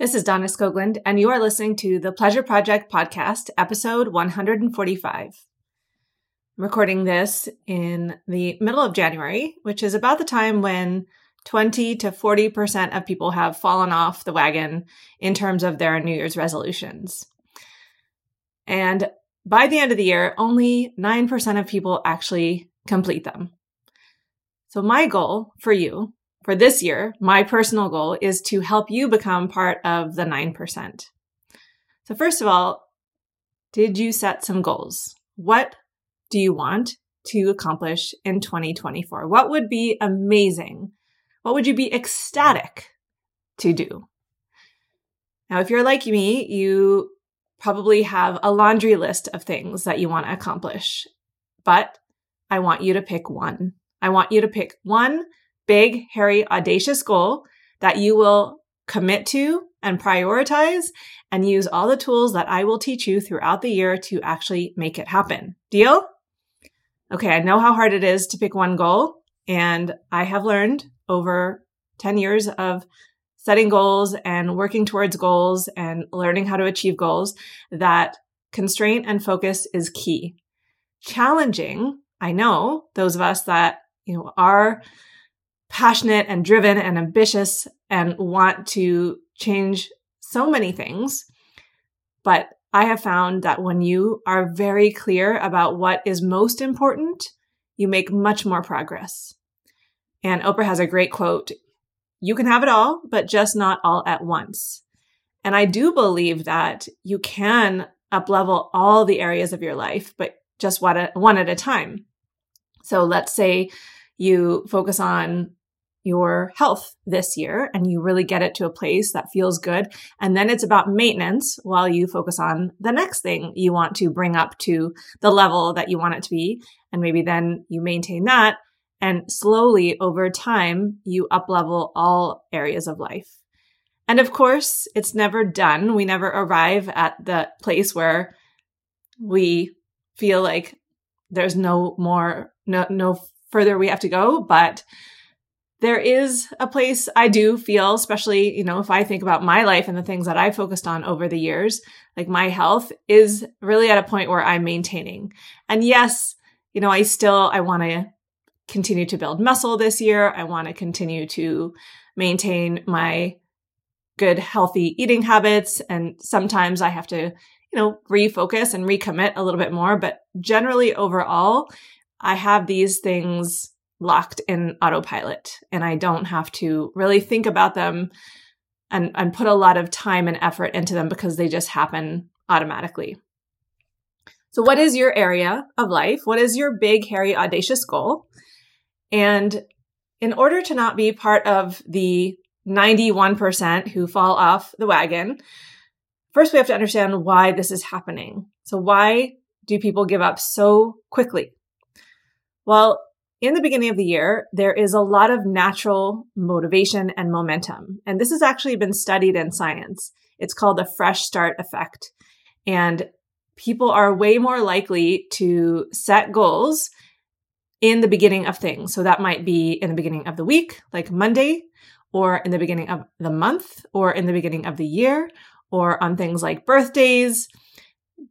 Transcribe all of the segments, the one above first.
This is Donna Skoglund, and you are listening to the Pleasure Project Podcast, episode 145. I'm recording this in the middle of January, which is about the time when 20 to 40% of people have fallen off the wagon in terms of their New Year's resolutions. And by the end of the year, only 9% of people actually complete them. So my goal for you for this year, my personal goal is to help you become part of the 9%. So, first of all, did you set some goals? What do you want to accomplish in 2024? What would be amazing? What would you be ecstatic to do? Now, if you're like me, you probably have a laundry list of things that you want to accomplish, but I want you to pick one. I want you to pick one big, hairy, audacious goal that you will commit to and prioritize and use all the tools that I will teach you throughout the year to actually make it happen. Deal? Okay, I know how hard it is to pick one goal, and I have learned over 10 years of setting goals and working towards goals and learning how to achieve goals that constraint and focus is key. Challenging, I know those of us that, you know, are passionate and driven and ambitious and want to change so many things. But I have found that when you are very clear about what is most important, you make much more progress. And Oprah has a great quote You can have it all, but just not all at once. And I do believe that you can uplevel all the areas of your life, but just one at, one at a time. So let's say you focus on your health this year and you really get it to a place that feels good. And then it's about maintenance while you focus on the next thing you want to bring up to the level that you want it to be. And maybe then you maintain that. And slowly over time, you up level all areas of life. And of course, it's never done. We never arrive at the place where we feel like there's no more, no, no further we have to go. But there is a place I do feel, especially, you know, if I think about my life and the things that I focused on over the years, like my health is really at a point where I'm maintaining. And yes, you know, I still, I want to continue to build muscle this year. I want to continue to maintain my good, healthy eating habits. And sometimes I have to, you know, refocus and recommit a little bit more. But generally overall, I have these things locked in autopilot and I don't have to really think about them and, and put a lot of time and effort into them because they just happen automatically. So, what is your area of life? What is your big, hairy, audacious goal? And in order to not be part of the 91% who fall off the wagon, first we have to understand why this is happening. So, why do people give up so quickly? Well, in the beginning of the year, there is a lot of natural motivation and momentum. And this has actually been studied in science. It's called the fresh start effect. And people are way more likely to set goals in the beginning of things. So that might be in the beginning of the week, like Monday, or in the beginning of the month, or in the beginning of the year, or on things like birthdays.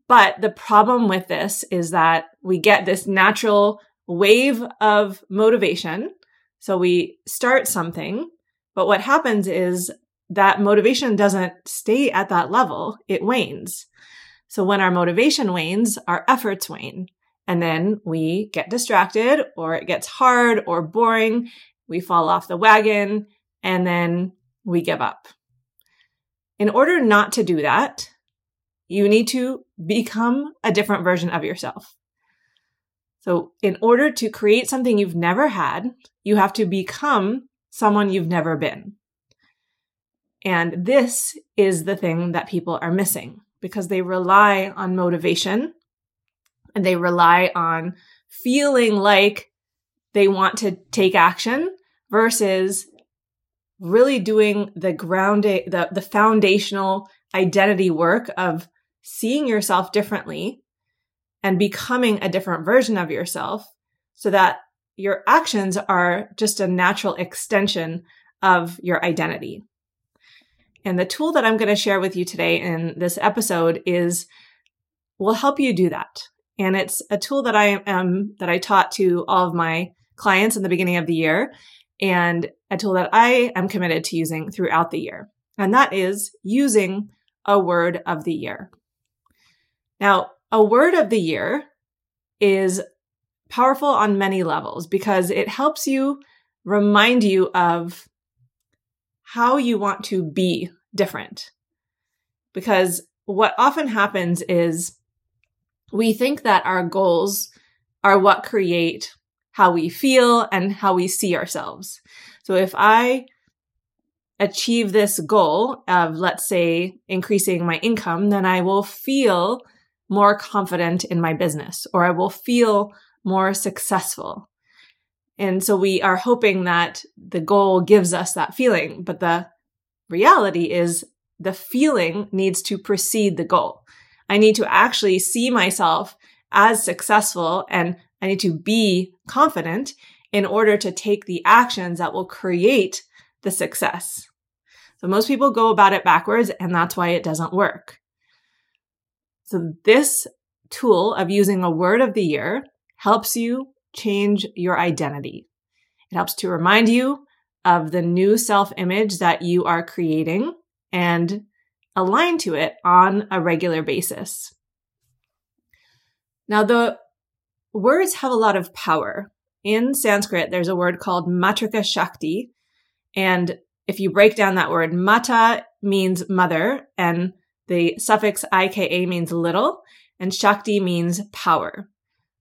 But the problem with this is that we get this natural wave of motivation. So we start something, but what happens is that motivation doesn't stay at that level, it wanes. So when our motivation wanes, our efforts wane. And then we get distracted, or it gets hard or boring. We fall off the wagon, and then we give up. In order not to do that, you need to become a different version of yourself. So, in order to create something you've never had, you have to become someone you've never been. And this is the thing that people are missing because they rely on motivation and they rely on feeling like they want to take action versus really doing the grounding, the, the foundational identity work of seeing yourself differently and becoming a different version of yourself so that your actions are just a natural extension of your identity. And the tool that I'm going to share with you today in this episode is will help you do that. And it's a tool that I am that I taught to all of my clients in the beginning of the year and a tool that I am committed to using throughout the year. And that is using a word of the year. Now, a word of the year is powerful on many levels because it helps you remind you of how you want to be different. Because what often happens is we think that our goals are what create how we feel and how we see ourselves. So if I achieve this goal of, let's say, increasing my income, then I will feel more confident in my business or I will feel more successful. And so we are hoping that the goal gives us that feeling, but the reality is the feeling needs to precede the goal. I need to actually see myself as successful and I need to be confident in order to take the actions that will create the success. So most people go about it backwards and that's why it doesn't work. So this tool of using a word of the year helps you change your identity. It helps to remind you of the new self image that you are creating and align to it on a regular basis. Now, the words have a lot of power. In Sanskrit, there's a word called Matrika Shakti. And if you break down that word, mata means mother, and the suffix ika means little, and Shakti means power.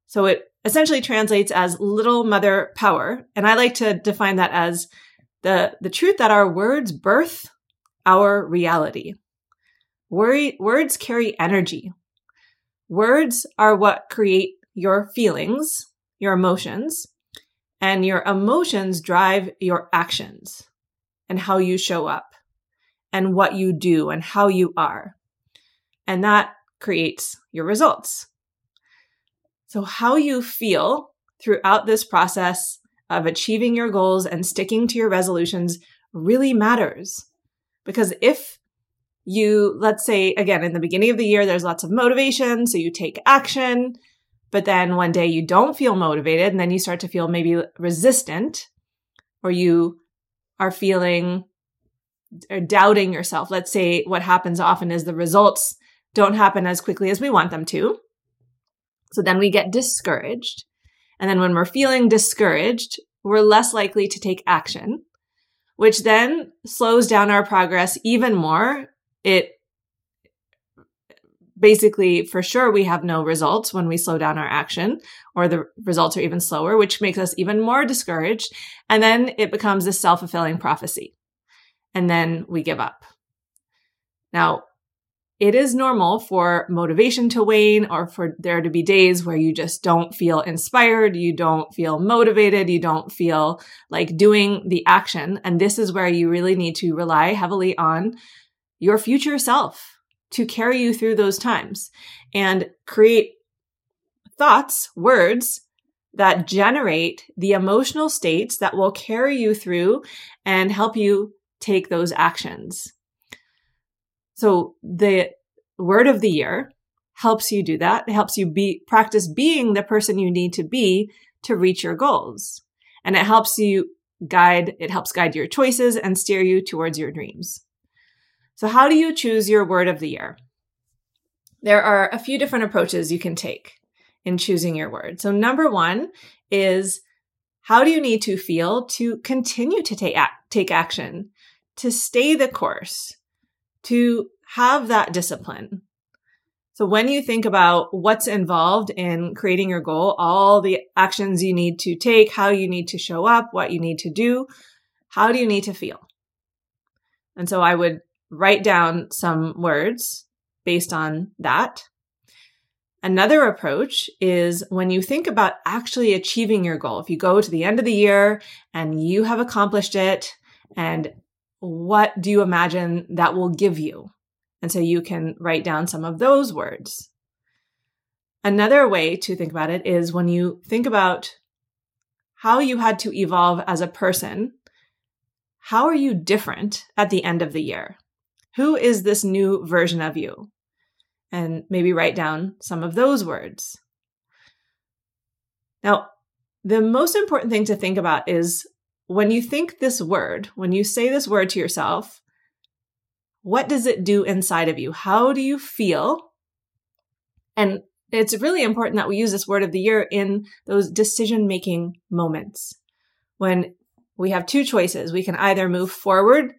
So it essentially translates as little mother power. And I like to define that as the, the truth that our words birth our reality. Worry, words carry energy. Words are what create your feelings, your emotions, and your emotions drive your actions and how you show up and what you do and how you are. And that creates your results. So, how you feel throughout this process of achieving your goals and sticking to your resolutions really matters. Because if you, let's say, again, in the beginning of the year, there's lots of motivation, so you take action, but then one day you don't feel motivated, and then you start to feel maybe resistant, or you are feeling or doubting yourself. Let's say what happens often is the results don't happen as quickly as we want them to. So then we get discouraged. And then when we're feeling discouraged, we're less likely to take action, which then slows down our progress even more. It basically, for sure, we have no results when we slow down our action, or the results are even slower, which makes us even more discouraged. And then it becomes a self fulfilling prophecy. And then we give up. Now, it is normal for motivation to wane or for there to be days where you just don't feel inspired, you don't feel motivated, you don't feel like doing the action. And this is where you really need to rely heavily on your future self to carry you through those times and create thoughts, words that generate the emotional states that will carry you through and help you take those actions. So the word of the year helps you do that. It helps you be practice being the person you need to be to reach your goals. And it helps you guide, it helps guide your choices and steer you towards your dreams. So how do you choose your word of the year? There are a few different approaches you can take in choosing your word. So number one is how do you need to feel to continue to take, take action, to stay the course, to have that discipline. So when you think about what's involved in creating your goal, all the actions you need to take, how you need to show up, what you need to do, how do you need to feel? And so I would write down some words based on that. Another approach is when you think about actually achieving your goal. If you go to the end of the year and you have accomplished it and what do you imagine that will give you? And so you can write down some of those words. Another way to think about it is when you think about how you had to evolve as a person, how are you different at the end of the year? Who is this new version of you? And maybe write down some of those words. Now, the most important thing to think about is when you think this word, when you say this word to yourself, what does it do inside of you? How do you feel? And it's really important that we use this word of the year in those decision making moments when we have two choices. We can either move forward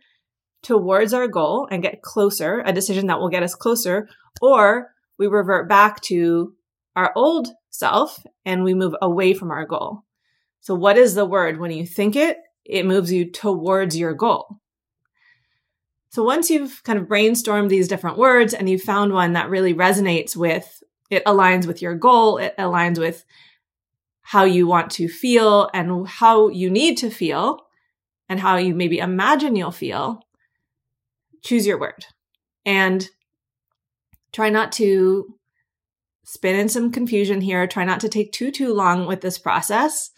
towards our goal and get closer, a decision that will get us closer, or we revert back to our old self and we move away from our goal. So, what is the word? When you think it, it moves you towards your goal. So, once you've kind of brainstormed these different words and you've found one that really resonates with, it aligns with your goal, it aligns with how you want to feel and how you need to feel and how you maybe imagine you'll feel, choose your word. And try not to spin in some confusion here. Try not to take too, too long with this process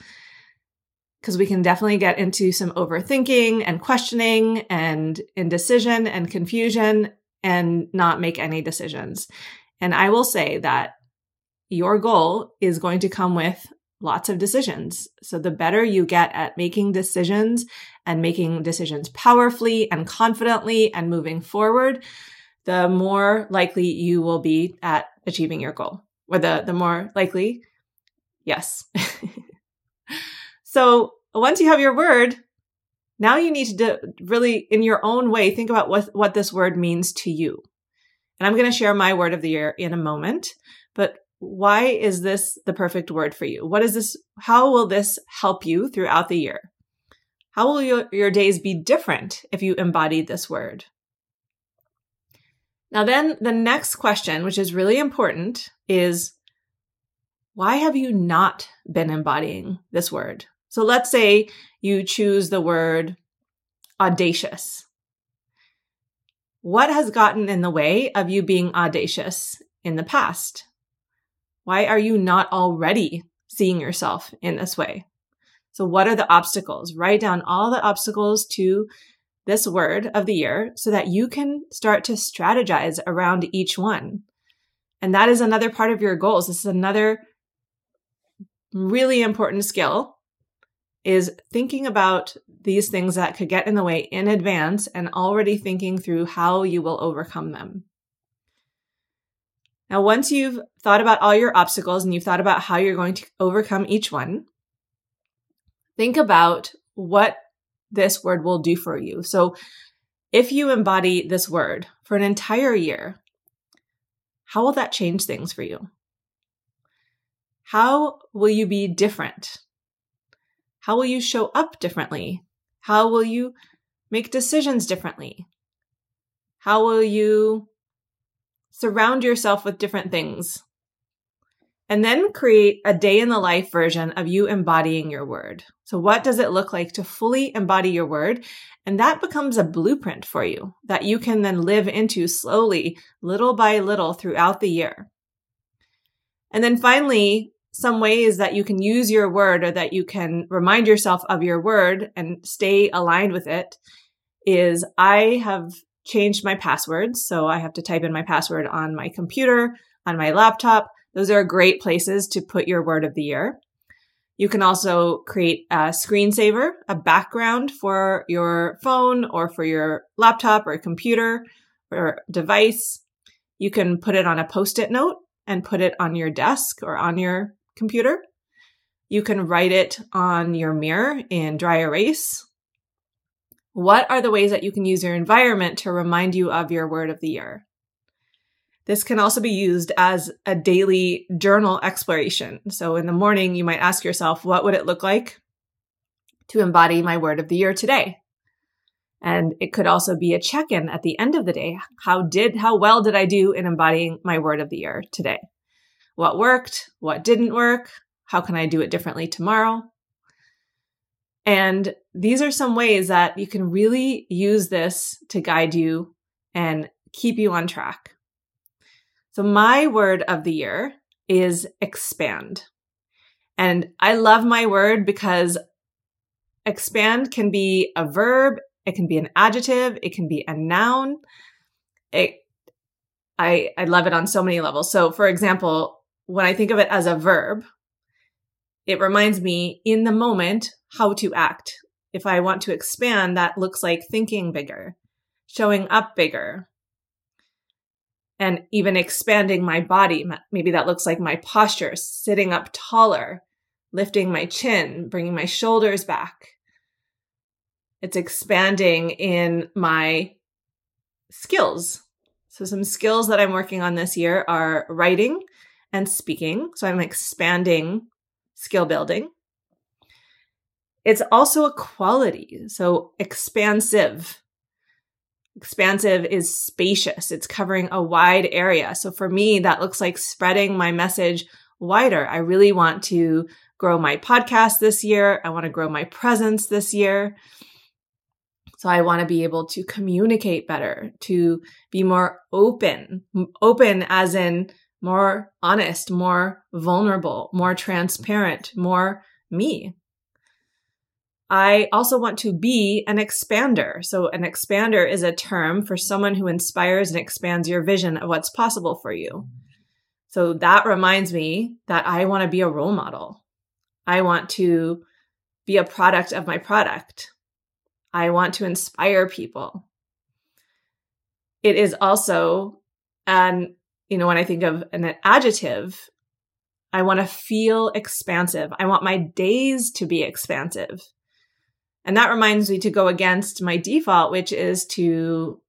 because we can definitely get into some overthinking and questioning and indecision and confusion and not make any decisions. And I will say that your goal is going to come with lots of decisions. So the better you get at making decisions and making decisions powerfully and confidently and moving forward, the more likely you will be at achieving your goal, or the, the more likely, yes. so once you have your word, now you need to really, in your own way, think about what, what this word means to you. And I'm going to share my word of the year in a moment, but why is this the perfect word for you? What is this? How will this help you throughout the year? How will your, your days be different if you embodied this word? Now, then the next question, which is really important, is why have you not been embodying this word? So let's say you choose the word audacious. What has gotten in the way of you being audacious in the past? Why are you not already seeing yourself in this way? So, what are the obstacles? Write down all the obstacles to this word of the year so that you can start to strategize around each one. And that is another part of your goals. This is another really important skill is thinking about these things that could get in the way in advance and already thinking through how you will overcome them. Now, once you've thought about all your obstacles and you've thought about how you're going to overcome each one, think about what this word will do for you. So if you embody this word for an entire year, how will that change things for you? How will you be different? How will you show up differently? How will you make decisions differently? How will you surround yourself with different things? and then create a day in the life version of you embodying your word. So what does it look like to fully embody your word? And that becomes a blueprint for you that you can then live into slowly, little by little throughout the year. And then finally, some ways that you can use your word or that you can remind yourself of your word and stay aligned with it is I have changed my passwords. So I have to type in my password on my computer, on my laptop. Those are great places to put your word of the year. You can also create a screensaver, a background for your phone or for your laptop or computer or device. You can put it on a post it note and put it on your desk or on your computer. You can write it on your mirror in dry erase. What are the ways that you can use your environment to remind you of your word of the year? This can also be used as a daily journal exploration. So in the morning, you might ask yourself, what would it look like to embody my word of the year today? And it could also be a check-in at the end of the day. How did, how well did I do in embodying my word of the year today? What worked? What didn't work? How can I do it differently tomorrow? And these are some ways that you can really use this to guide you and keep you on track. So my word of the year is expand. And I love my word because expand can be a verb, it can be an adjective, it can be a noun. it, I, I love it on so many levels. So for example, when I think of it as a verb, it reminds me in the moment how to act. If I want to expand, that looks like thinking bigger, showing up bigger, and even expanding my body. Maybe that looks like my posture, sitting up taller, lifting my chin, bringing my shoulders back. It's expanding in my skills. So, some skills that I'm working on this year are writing and speaking. So, I'm expanding skill building. It's also a quality. So, expansive. Expansive is spacious, it's covering a wide area. So, for me, that looks like spreading my message wider. I really want to grow my podcast this year. I want to grow my presence this year. So I want to be able to communicate better, to be more open, open as in more honest, more vulnerable, more transparent, more me. I also want to be an expander. So an expander is a term for someone who inspires and expands your vision of what's possible for you. So that reminds me that I want to be a role model. I want to be a product of my product. I want to inspire people. It is also, and you know, when I think of an adjective, I want to feel expansive. I want my days to be expansive. And that reminds me to go against my default, which is to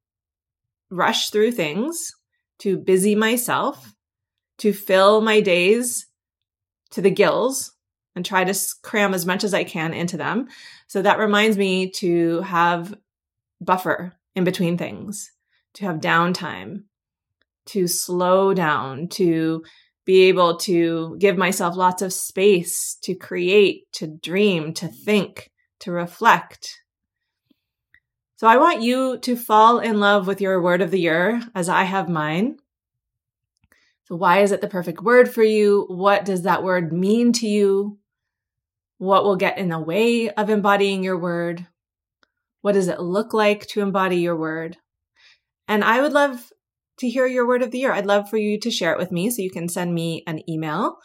rush through things, to busy myself, to fill my days to the gills and try to cram as much as I can into them. So that reminds me to have buffer in between things, to have downtime, to slow down, to be able to give myself lots of space to create, to dream, to think, to reflect. So I want you to fall in love with your word of the year as I have mine. So why is it the perfect word for you? What does that word mean to you? What will get in the way of embodying your word? What does it look like to embody your word? And I would love to hear your word of the year. I'd love for you to share it with me. So you can send me an email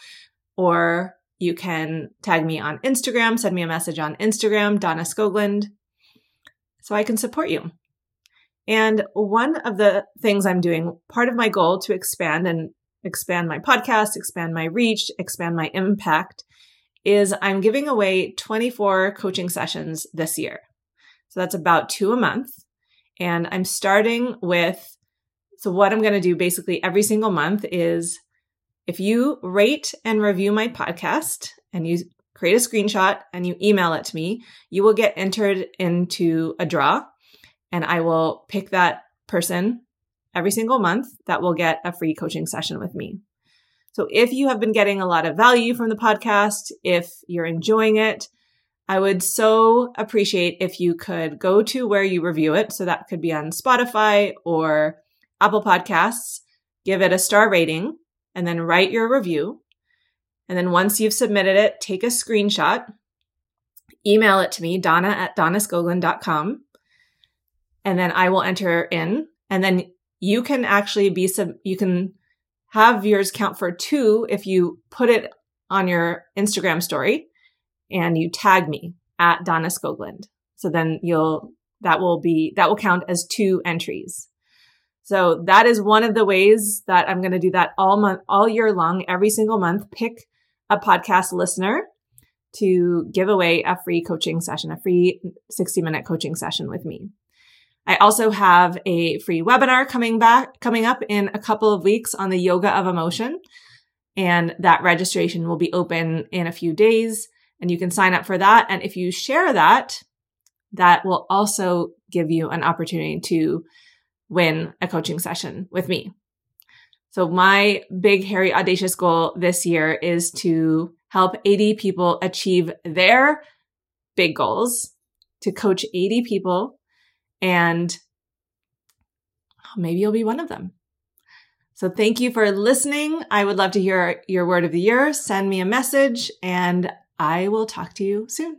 or you can tag me on Instagram, send me a message on Instagram, Donna Skoglund, so I can support you. And one of the things I'm doing, part of my goal to expand and expand my podcast, expand my reach, expand my impact is I'm giving away 24 coaching sessions this year. So that's about two a month. And I'm starting with, so what I'm going to do basically every single month is if you rate and review my podcast and you create a screenshot and you email it to me, you will get entered into a draw and I will pick that person every single month that will get a free coaching session with me. So if you have been getting a lot of value from the podcast, if you're enjoying it, I would so appreciate if you could go to where you review it. So that could be on Spotify or Apple Podcasts, give it a star rating, and then write your review. And then once you've submitted it, take a screenshot, email it to me, donna at donnaskoglund.com, and then I will enter in. And then you can actually be sub, you can have yours count for two if you put it on your Instagram story and you tag me at Donna Skoglund. So then you'll, that will be, that will count as two entries. So that is one of the ways that I'm going to do that all month, all year long, every single month. Pick a podcast listener to give away a free coaching session, a free 60 minute coaching session with me. I also have a free webinar coming back, coming up in a couple of weeks on the yoga of emotion. And that registration will be open in a few days and you can sign up for that. And if you share that, that will also give you an opportunity to win a coaching session with me. So my big, hairy, audacious goal this year is to help 80 people achieve their big goals, to coach 80 people and maybe you'll be one of them. So thank you for listening. I would love to hear your word of the year. Send me a message and I will talk to you soon.